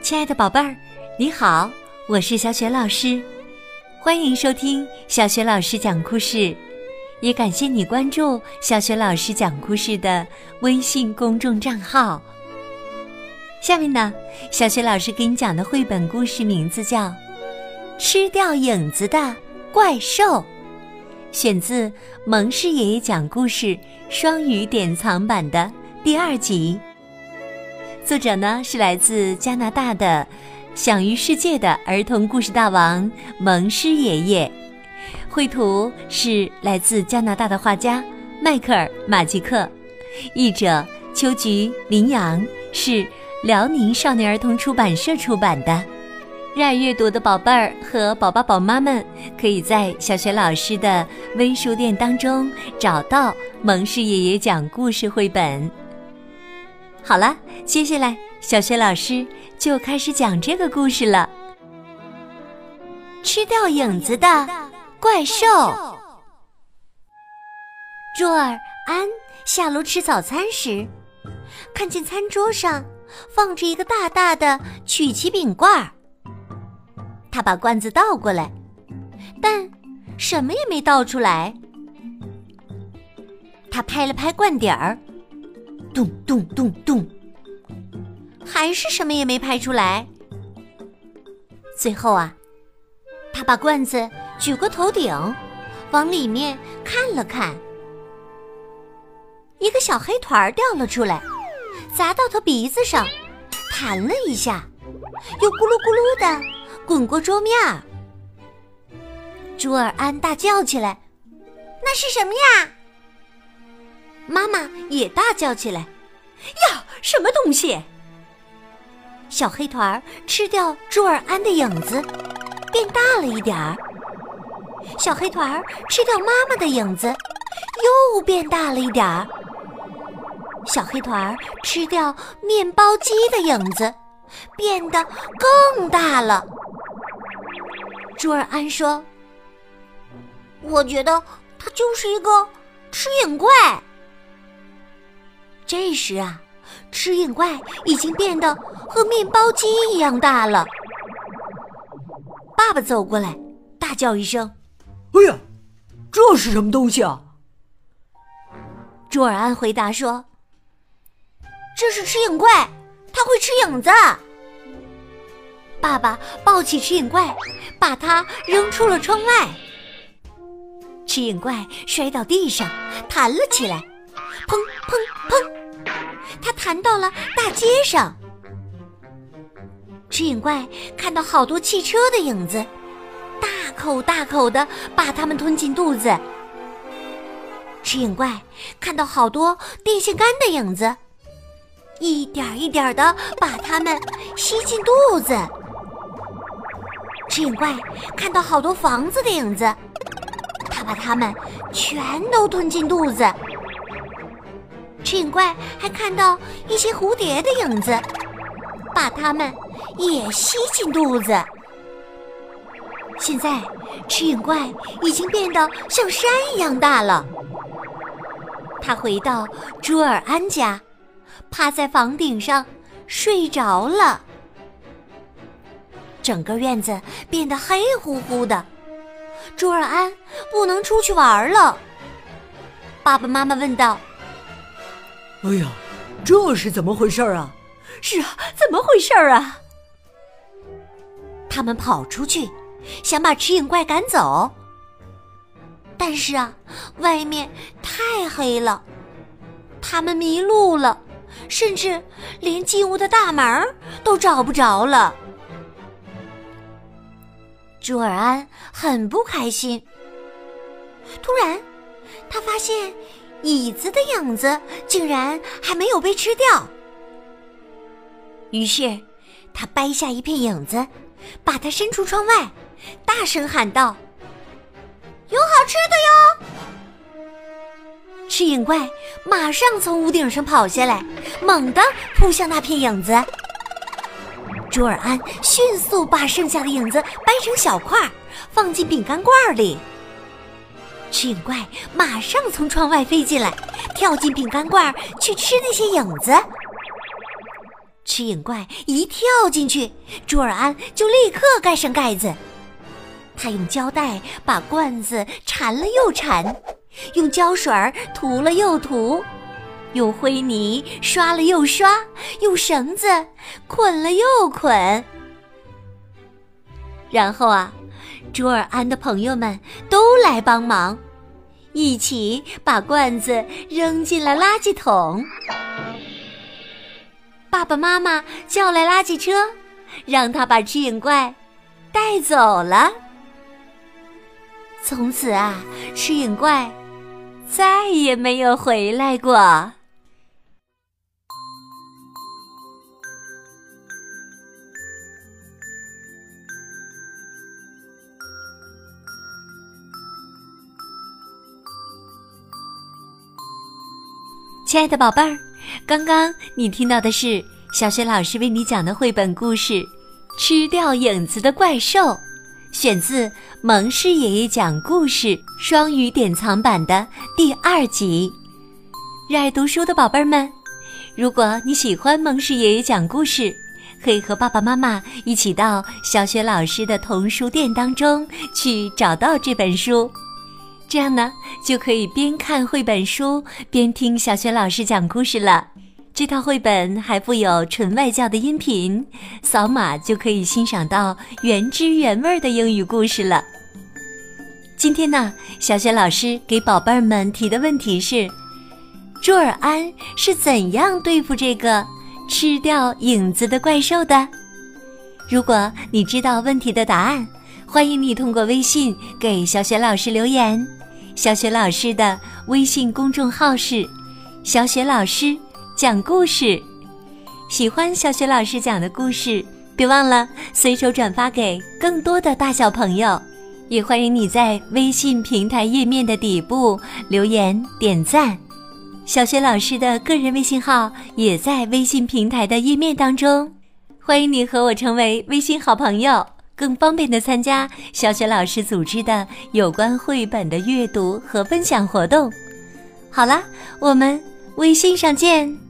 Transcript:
亲爱的宝贝儿，你好，我是小雪老师，欢迎收听小雪老师讲故事，也感谢你关注小雪老师讲故事的微信公众账号。下面呢，小雪老师给你讲的绘本故事名字叫《吃掉影子的怪兽》，选自蒙氏爷爷讲故事双语典藏版的第二集。作者呢是来自加拿大的享誉世界的儿童故事大王蒙师爷爷，绘图是来自加拿大的画家迈克尔·马吉克，译者秋菊、林阳，是辽宁少年儿童出版社出版的。热爱阅读的宝贝儿和宝爸宝妈们，可以在小学老师的微书店当中找到蒙氏爷爷讲故事绘本。好了，接下来小雪老师就开始讲这个故事了。吃掉影子的怪兽。若尔安下楼吃早餐时，看见餐桌上放着一个大大的曲奇饼罐儿。他把罐子倒过来，但什么也没倒出来。他拍了拍罐底儿。咚咚咚咚，还是什么也没拍出来。最后啊，他把罐子举过头顶，往里面看了看，一个小黑团掉了出来，砸到他鼻子上，弹了一下，又咕噜咕噜的滚过桌面。朱尔安大叫起来：“那是什么呀？”妈妈也大叫起来：“呀，什么东西？”小黑团儿吃掉朱尔安的影子，变大了一点儿。小黑团儿吃掉妈妈的影子，又变大了一点儿。小黑团儿吃掉面包机的影子，变得更大了。朱尔安说：“我觉得它就是一个吃影怪。”这时啊，吃影怪已经变得和面包机一样大了。爸爸走过来，大叫一声：“哎呀，这是什么东西啊？”朱尔安回答说：“这是吃影怪，它会吃影子。”爸爸抱起吃影怪，把它扔出了窗外。吃影怪摔到地上，弹了起来，砰它。弹到了大街上，吃影怪看到好多汽车的影子，大口大口的把它们吞进肚子。吃影怪看到好多电线杆的影子，一点一点的把它们吸进肚子。吃影怪看到好多房子的影子，他把它们全都吞进肚子。吃影怪还看到一些蝴蝶的影子，把它们也吸进肚子。现在，吃影怪已经变得像山一样大了。他回到朱尔安家，趴在房顶上睡着了。整个院子变得黑乎乎的，朱尔安不能出去玩了。爸爸妈妈问道。哎呀，这是怎么回事啊？是啊，怎么回事啊？他们跑出去，想把吃影怪赶走，但是啊，外面太黑了，他们迷路了，甚至连进屋的大门都找不着了。朱尔安很不开心。突然，他发现。椅子的影子竟然还没有被吃掉，于是他掰下一片影子，把它伸出窗外，大声喊道：“有好吃的哟！”吃影怪马上从屋顶上跑下来，猛地扑向那片影子。朱尔安迅速把剩下的影子掰成小块，放进饼干罐里。吃影怪马上从窗外飞进来，跳进饼干罐去吃那些影子。吃影怪一跳进去，朱尔安就立刻盖上盖子。他用胶带把罐子缠了又缠，用胶水涂了又涂，用灰泥刷了又刷，用绳子捆了又捆。然后啊，朱尔安的朋友们都来帮忙，一起把罐子扔进了垃圾桶。爸爸妈妈叫来垃圾车，让他把吃影怪带走了。从此啊，吃影怪再也没有回来过。亲爱的宝贝儿，刚刚你听到的是小雪老师为你讲的绘本故事《吃掉影子的怪兽》。选自蒙氏爷爷讲故事双语典藏版的第二集。热爱读书的宝贝儿们，如果你喜欢蒙氏爷爷讲故事，可以和爸爸妈妈一起到小雪老师的童书店当中去找到这本书。这样呢，就可以边看绘本书边听小雪老师讲故事了。这套绘本还附有纯外教的音频，扫码就可以欣赏到原汁原味的英语故事了。今天呢，小雪老师给宝贝儿们提的问题是：朱尔安是怎样对付这个吃掉影子的怪兽的？如果你知道问题的答案，欢迎你通过微信给小雪老师留言。小雪老师的微信公众号是“小雪老师”。讲故事，喜欢小雪老师讲的故事，别忘了随手转发给更多的大小朋友。也欢迎你在微信平台页面的底部留言点赞。小雪老师的个人微信号也在微信平台的页面当中，欢迎你和我成为微信好朋友，更方便的参加小雪老师组织的有关绘本的阅读和分享活动。好啦，我们微信上见。